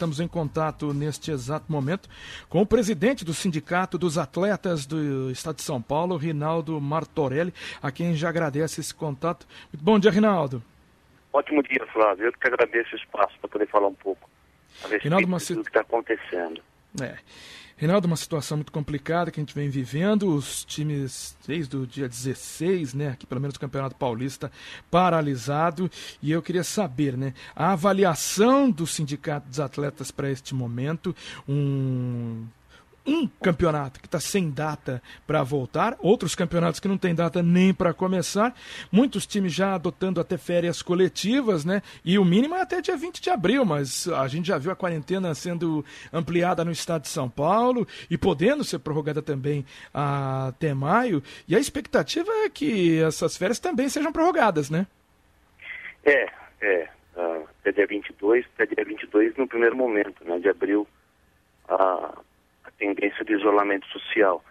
Estamos em contato neste exato momento com o presidente do Sindicato dos Atletas do Estado de São Paulo, Rinaldo Martorelli, a quem já agradece esse contato. Muito bom dia, Rinaldo. Ótimo dia, Flávio. Eu que agradeço o espaço para poder falar um pouco a respeito Rinaldo, do que está acontecendo. É. Reinaldo, uma situação muito complicada que a gente vem vivendo, os times desde o dia 16, né, aqui pelo menos o Campeonato Paulista, paralisado, e eu queria saber, né, a avaliação do Sindicato dos Atletas para este momento, um um campeonato que está sem data para voltar, outros campeonatos que não tem data nem para começar, muitos times já adotando até férias coletivas, né? E o mínimo é até dia 20 de abril, mas a gente já viu a quarentena sendo ampliada no estado de São Paulo e podendo ser prorrogada também até maio. E a expectativa é que essas férias também sejam prorrogadas, né? É, é. Uh, até dia 22, até dia 22 no primeiro momento, né? De abril. Uh, tendência de isolamento social.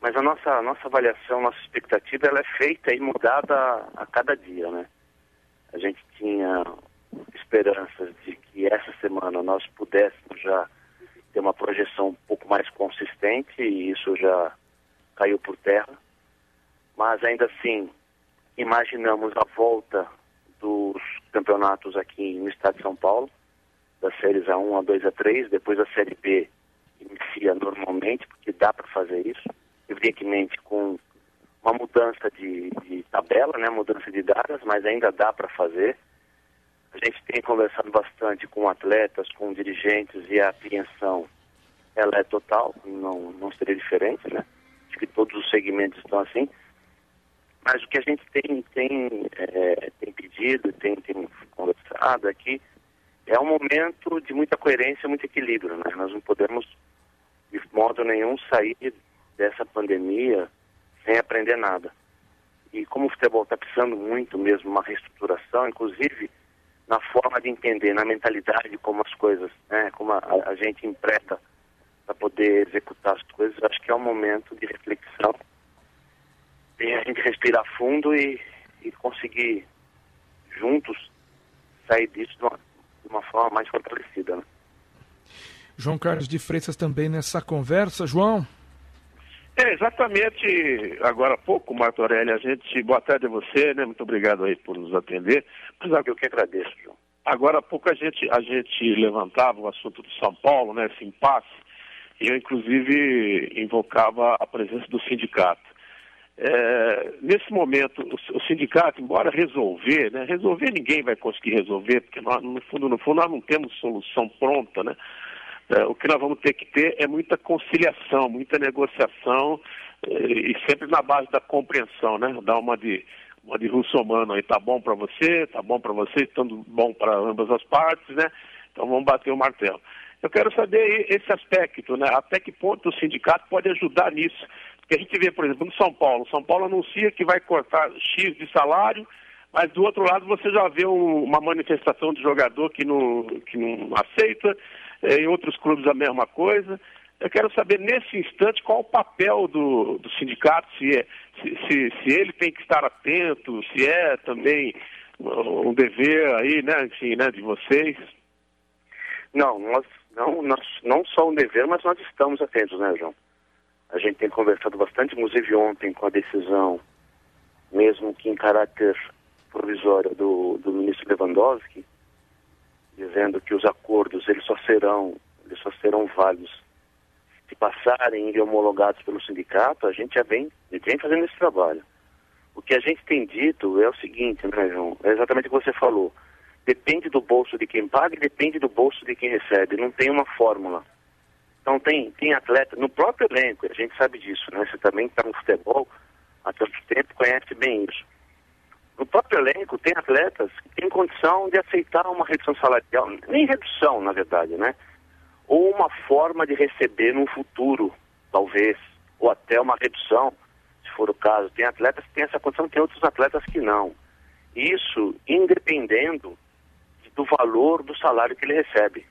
Mas a nossa, a nossa avaliação, nossa expectativa, ela é feita e mudada a, a cada dia, né? A gente tinha esperanças de que essa semana nós pudéssemos já ter uma projeção um pouco mais consistente e isso já caiu por terra. Mas ainda assim, imaginamos a volta dos campeonatos aqui no estado de São Paulo, das séries A1, A2, A3, depois a série B inicia normalmente, porque dá para fazer isso, evidentemente com uma mudança de, de, tabela, né, mudança de datas, mas ainda dá para fazer. A gente tem conversado bastante com atletas, com dirigentes e a apreensão ela é total, não, não seria diferente, né? Acho que todos os segmentos estão assim. Mas o que a gente tem, tem, é, tem pedido, tem, tem conversado aqui, é um momento de muita coerência, muito equilíbrio. Né? Nós não podemos de modo nenhum sair dessa pandemia sem aprender nada. E como o futebol está precisando muito mesmo uma reestruturação, inclusive na forma de entender, na mentalidade como as coisas, né, como a, a gente empresta para poder executar as coisas, acho que é um momento de reflexão e a gente respirar fundo e, e conseguir juntos sair disso de uma, de uma forma mais fortalecida. Né? João Carlos de Freitas também nessa conversa. João? É, exatamente, agora há pouco, Marco Aurélio, a gente, boa tarde a você, né, muito obrigado aí por nos atender. Mas, eu que agradeço, João. Agora há pouco a gente, a gente levantava o assunto do São Paulo, né, esse impasse, e eu inclusive invocava a presença do sindicato. É, nesse momento, o, o, sindicato, embora resolver, né, resolver ninguém vai conseguir resolver, porque nós, no fundo, no fundo nós não temos solução pronta, né? É, o que nós vamos ter que ter é muita conciliação, muita negociação é, e sempre na base da compreensão, né? Dar uma de uma de russomano aí, tá bom para você, tá bom para você, estando bom para ambas as partes, né? Então vamos bater o martelo. Eu quero saber esse aspecto, né? Até que ponto o sindicato pode ajudar nisso? Porque a gente vê, por exemplo, no São Paulo, São Paulo anuncia que vai cortar X de salário, mas do outro lado você já vê um, uma manifestação de jogador que não, que não aceita, é, em outros clubes a mesma coisa. Eu quero saber nesse instante qual o papel do, do sindicato, se, é, se, se, se, ele tem que estar atento, se é também um dever aí, né, enfim, né, de vocês. Não, nós não, nós, não só um dever, mas nós estamos atentos, né, João? A gente tem conversado bastante, inclusive ontem, com a decisão, mesmo que em caráter provisório do, do ministro Lewandowski, dizendo que os acordos eles só serão eles só serão válidos se passarem e homologados pelo sindicato, a gente já vem, vem fazendo esse trabalho. O que a gente tem dito é o seguinte, né, João? É exatamente o que você falou. Depende do bolso de quem paga e depende do bolso de quem recebe. Não tem uma fórmula. Então tem, tem atleta, no próprio elenco, a gente sabe disso, né? Você também está no futebol há tanto tempo, conhece bem isso no próprio elenco tem atletas que têm condição de aceitar uma redução salarial, nem redução, na verdade, né? Ou uma forma de receber no futuro, talvez, ou até uma redução, se for o caso. Tem atletas que têm essa condição, tem outros atletas que não. Isso independendo do valor do salário que ele recebe.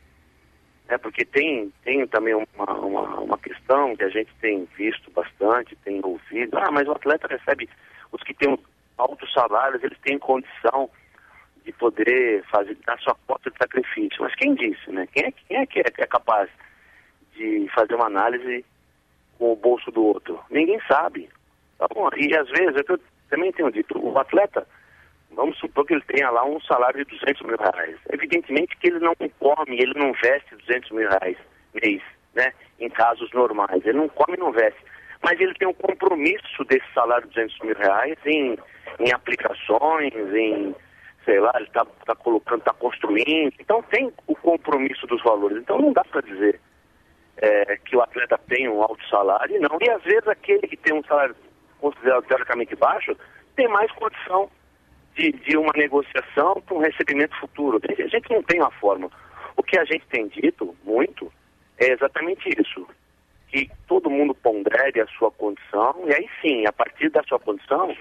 É, porque tem, tem também uma, uma, uma questão que a gente tem visto bastante, tem ouvido. Ah, mas o atleta recebe, os que têm altos salários, eles têm condição de poder fazer dar sua cota de sacrifício. Mas quem disse, né? Quem é, quem é que é, é capaz de fazer uma análise com o bolso do outro? Ninguém sabe. Tá bom? E às vezes, eu também tenho dito, o atleta, vamos supor que ele tenha lá um salário de 200 mil reais. Evidentemente que ele não come, ele não veste 200 mil reais mês, né? Em casos normais. Ele não come e não veste. Mas ele tem um compromisso desse salário de 200 mil reais em, em aplicações, em sei lá, ele está tá colocando, está construindo. Então tem o compromisso dos valores. Então não dá para dizer é, que o atleta tem um alto salário, não. E às vezes aquele que tem um salário considerado teoricamente baixo tem mais condição de, de uma negociação para um recebimento futuro. A gente não tem uma forma. O que a gente tem dito muito é exatamente isso. Que todo mundo pondere a sua condição e aí sim, a partir da sua condição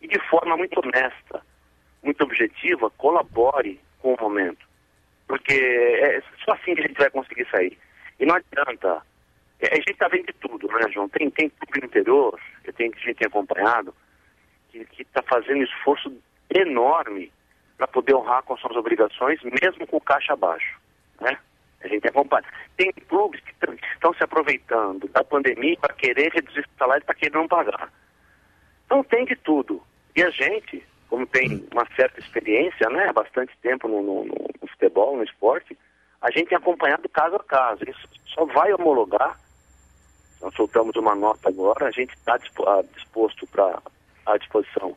e de forma muito honesta muito objetiva, colabore com o momento. Porque é só assim que a gente vai conseguir sair. E não adianta. É, a gente está vendo de tudo, né, João? Tem, tem no interior, que a gente tem acompanhado, que está fazendo esforço enorme para poder honrar com suas obrigações, mesmo com o caixa baixo. Né? A gente acompanha. Tem clubes que, estão se aproveitando da pandemia para querer reduzir o salário para querer não pagar. Então tem de tudo. E a gente, como tem uma certa experiência, né, bastante tempo no, no, no, futebol, no esporte, a gente tem acompanhado caso a caso. Isso só vai homologar. Nós soltamos uma nota agora, a gente está disposto para à disposição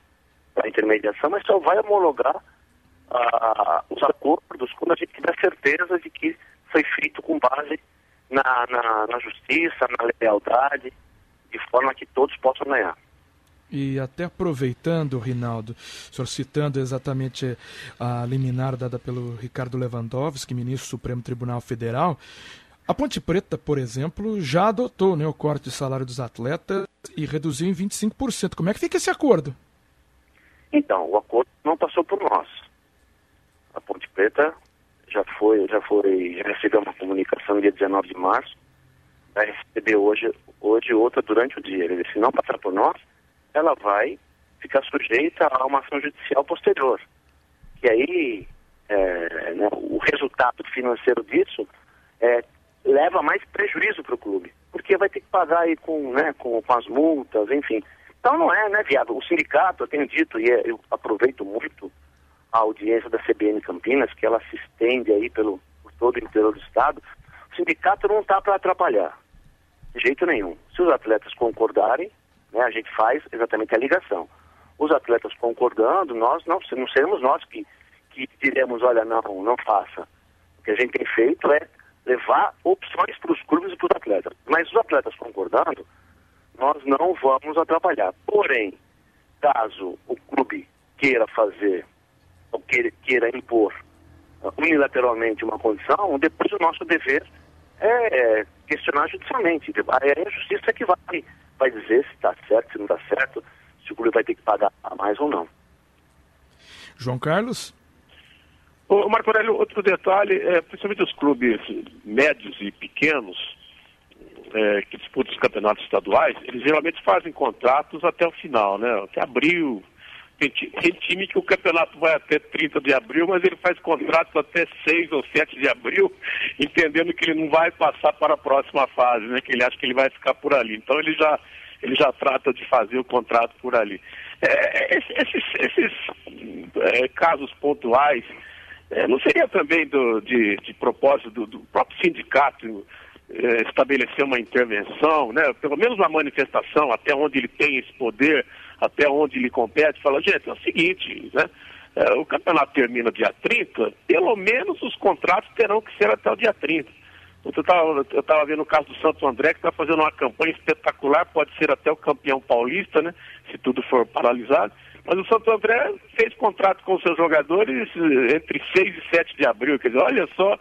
para intermediação, mas só vai homologar ah, os acordos quando a gente tiver certeza de que foi feito com base na, na, na justiça, na lealdade, de forma que todos possam ganhar. E até aproveitando, Rinaldo, o senhor citando exatamente a liminar dada pelo Ricardo Lewandowski, ministro do Supremo Tribunal Federal, a Ponte Preta, por exemplo, já adotou né, o corte de salário dos atletas e reduziu em 25%. Como é que fica esse acordo? Então, o acordo não passou por nós. A Ponte Preta já foi, já foi, já recebeu uma comunicação no dia 19 de março, vai receber hoje, hoje outra durante o dia. Se não passar por nós, ela vai ficar sujeita a uma ação judicial posterior. E aí, é, né, o resultado financeiro disso é, leva mais prejuízo para o clube, porque vai ter que pagar aí com, né, com, com as multas, enfim. Então não é, né, viável. O sindicato, eu tenho dito, e é, eu aproveito muito a audiência da CBN Campinas, que ela se estende aí pelo, por todo o interior do estado, o sindicato não está para atrapalhar, de jeito nenhum. Se os atletas concordarem, né? A gente faz exatamente a ligação. Os atletas concordando, nós não, não seremos nós que, que diremos, olha, não, não faça. O que a gente tem feito é levar opções para os clubes e para os atletas. Mas os atletas concordando, nós não vamos atrapalhar. Porém, caso o clube queira fazer, ou queira, queira impor uh, unilateralmente uma condição, depois o nosso dever é questionar judicialmente. É a justiça que vai vai dizer se está certo, se não está certo, se o clube vai ter que pagar mais ou não. João Carlos? Ô, Marco Aurélio, outro detalhe, é, principalmente os clubes médios e pequenos é, que disputam os campeonatos estaduais, eles geralmente fazem contratos até o final, né? Até abril. Tem, tem time que o campeonato vai até 30 de abril, mas ele faz contratos até 6 ou 7 de abril, entendendo que ele não vai passar para a próxima fase, né? Que ele acha que ele vai ficar por ali. Então ele já ele já trata de fazer o contrato por ali. É, esses, esses é, casos pontuais, é, não seria também do, de, de propósito do, do, próprio sindicato estabelecer uma intervenção, né? pelo menos uma manifestação, até onde ele tem esse poder, até onde ele compete, fala, gente, é o seguinte, né? É, o campeonato termina dia 30, pelo menos os contratos terão que ser até o dia 30. Eu estava vendo o caso do Santo André, que está fazendo uma campanha espetacular, pode ser até o campeão paulista, né? Se tudo for paralisado. Mas o Santo André fez contrato com seus jogadores eh, entre 6 e 7 de abril. Quer dizer, olha só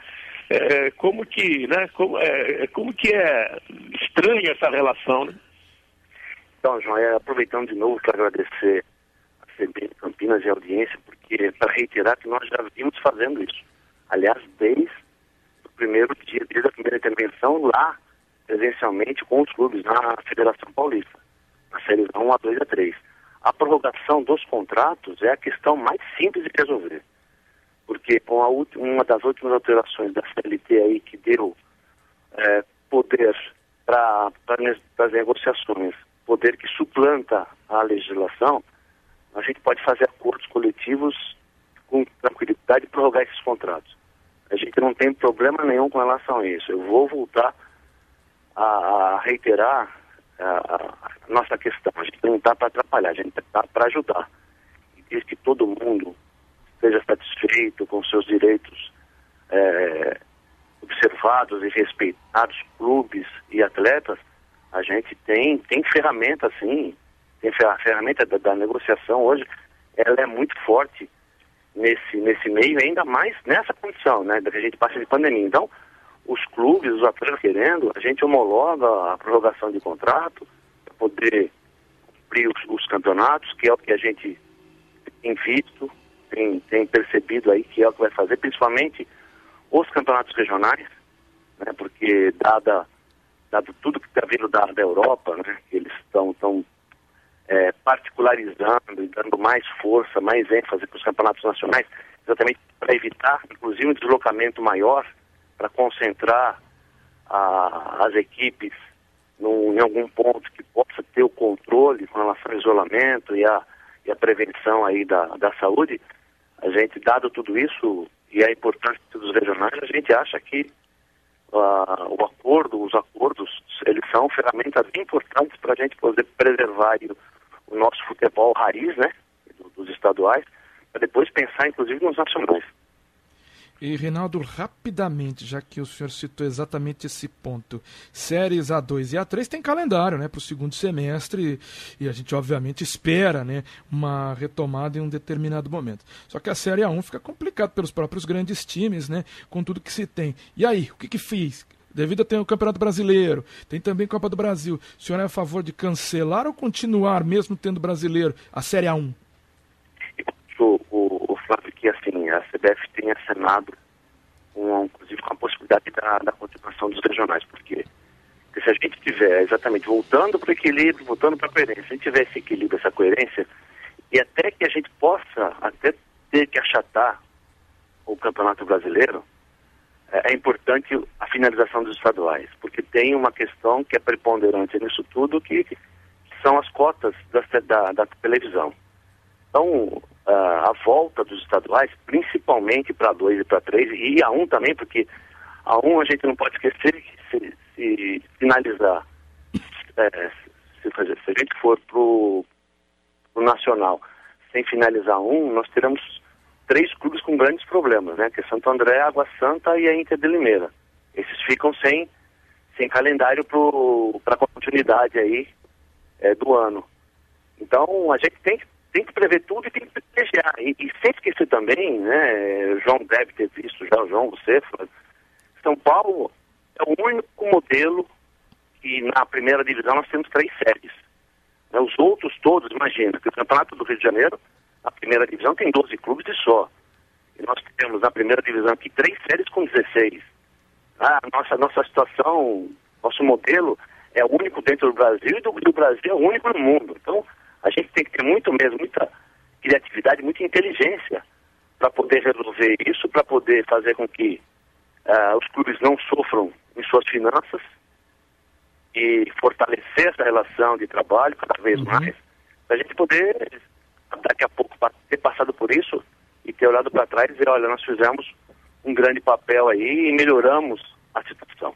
é, como que, né? Como, é, como que é estranha essa relação, né? Então, João, é, aproveitando de novo para agradecer a CB Campinas e a audiência, porque para reiterar que nós já vimos fazendo isso. Aliás, desde primeiro dia, desde a primeira intervenção lá, presencialmente, com os clubes na Federação Paulista, na série 1 a 2 a 3. A prorrogação dos contratos é a questão mais simples de resolver. Porque com a última, uma das últimas alterações da CLT aí que deu é, poder para as negociações, poder que suplanta a legislação, a gente pode fazer acordos coletivos com tranquilidade e prorrogar esses contratos. A gente não tem problema nenhum com relação a isso. Eu vou voltar a, a reiterar a, a, nossa questão. A gente não está para atrapalhar, a gente está para ajudar. E desde que todo mundo esteja satisfeito com seus direitos é, observados e respeitados, clubes e atletas, a gente tem, tem ferramenta, sim, tem a ferramenta da, da, negociação hoje, ela é muito forte nesse, nesse meio, ainda mais nessa condição, né, da que a gente passa de pandemia. Então, os clubes, os atletas querendo, a gente homologa a prorrogação de contrato para poder cumprir os, os, campeonatos, que é o que a gente tem visto, tem, tem percebido aí que é o que vai fazer, principalmente os campeonatos regionais, né, porque dada, dado tudo que está vindo da, da Europa, né, eles estão tão, é, particularizando e dando mais força, mais ênfase para os campeonatos nacionais, exatamente para evitar, inclusive, um deslocamento maior, para concentrar a, as equipes no, em algum ponto que possa ter o controle com relação ao isolamento e a, e a prevenção aí da, da saúde, a gente, dado tudo isso e a importância dos regionais, a gente acha que uh, o acordo, os acordos, eles são ferramentas importantes para a gente poder preservar o, o, nosso futebol raiz, né, dos estaduais, para depois pensar, inclusive, nos nacionais. E Reinaldo, rapidamente, já que o senhor citou exatamente esse ponto, séries A2 e A3 tem calendário, né, para o segundo semestre e a gente obviamente espera, né, uma retomada em um determinado momento. Só que a série A1 fica complicado pelos próprios grandes times, né, com tudo que se tem. E aí, o que que fiz? Devido a ter o Campeonato Brasileiro, tem também Copa do Brasil. O senhor é a favor de cancelar ou continuar, mesmo tendo brasileiro, a Série A1? O, o, o Flávio, que a CBF tem acenado, um, inclusive com a possibilidade da, da continuação dos regionais, porque, se a gente tiver exatamente voltando para o equilíbrio, voltando para a coerência, se a gente tiver esse equilíbrio, essa coerência, e até que a gente possa até ter que achatar o Campeonato Brasileiro, é, é importante a finalização dos estaduais, porque tem uma questão que é preponderante nisso tudo, que são as cotas da, da, da televisão. Então, a volta dos estaduais, principalmente para dois e para três, e a um também, porque a um a gente não pode esquecer que se, se finalizar, é, se, se, a gente for para o Nacional sem finalizar um, nós teremos três clubes com grandes problemas, né? Que é Santo André, Água Santa e a Inter de Limeira. Esses ficam sem, sem calendário para a continuidade aí é, do ano. Então, a gente tem tem que prever tudo e tem que privilegiar. E, e sem também, né, o João deve ter visto já, o João, você, São Paulo é o único modelo que na primeira divisão nós temos três séries. Né, os outros todos, imagina, que o Campeonato do Rio de Janeiro, a primeira divisão tem 12 clubes e só. E nós temos na primeira divisão aqui três séries com 16. Ah, nossa, nossa situação, nosso modelo é o único dentro do Brasil e do, do Brasil é o único no mundo. Então, a gente tem que ter muito mesmo, muita criatividade, muita inteligência poder resolver isso, para poder fazer com que uh, os clubes não sofram em suas finanças e fortalecer essa relação de trabalho cada vez uhum. mais, para a gente poder, daqui a pouco, ter passado por isso e ter olhado para trás e dizer, olha, nós fizemos um grande papel aí e melhoramos a situação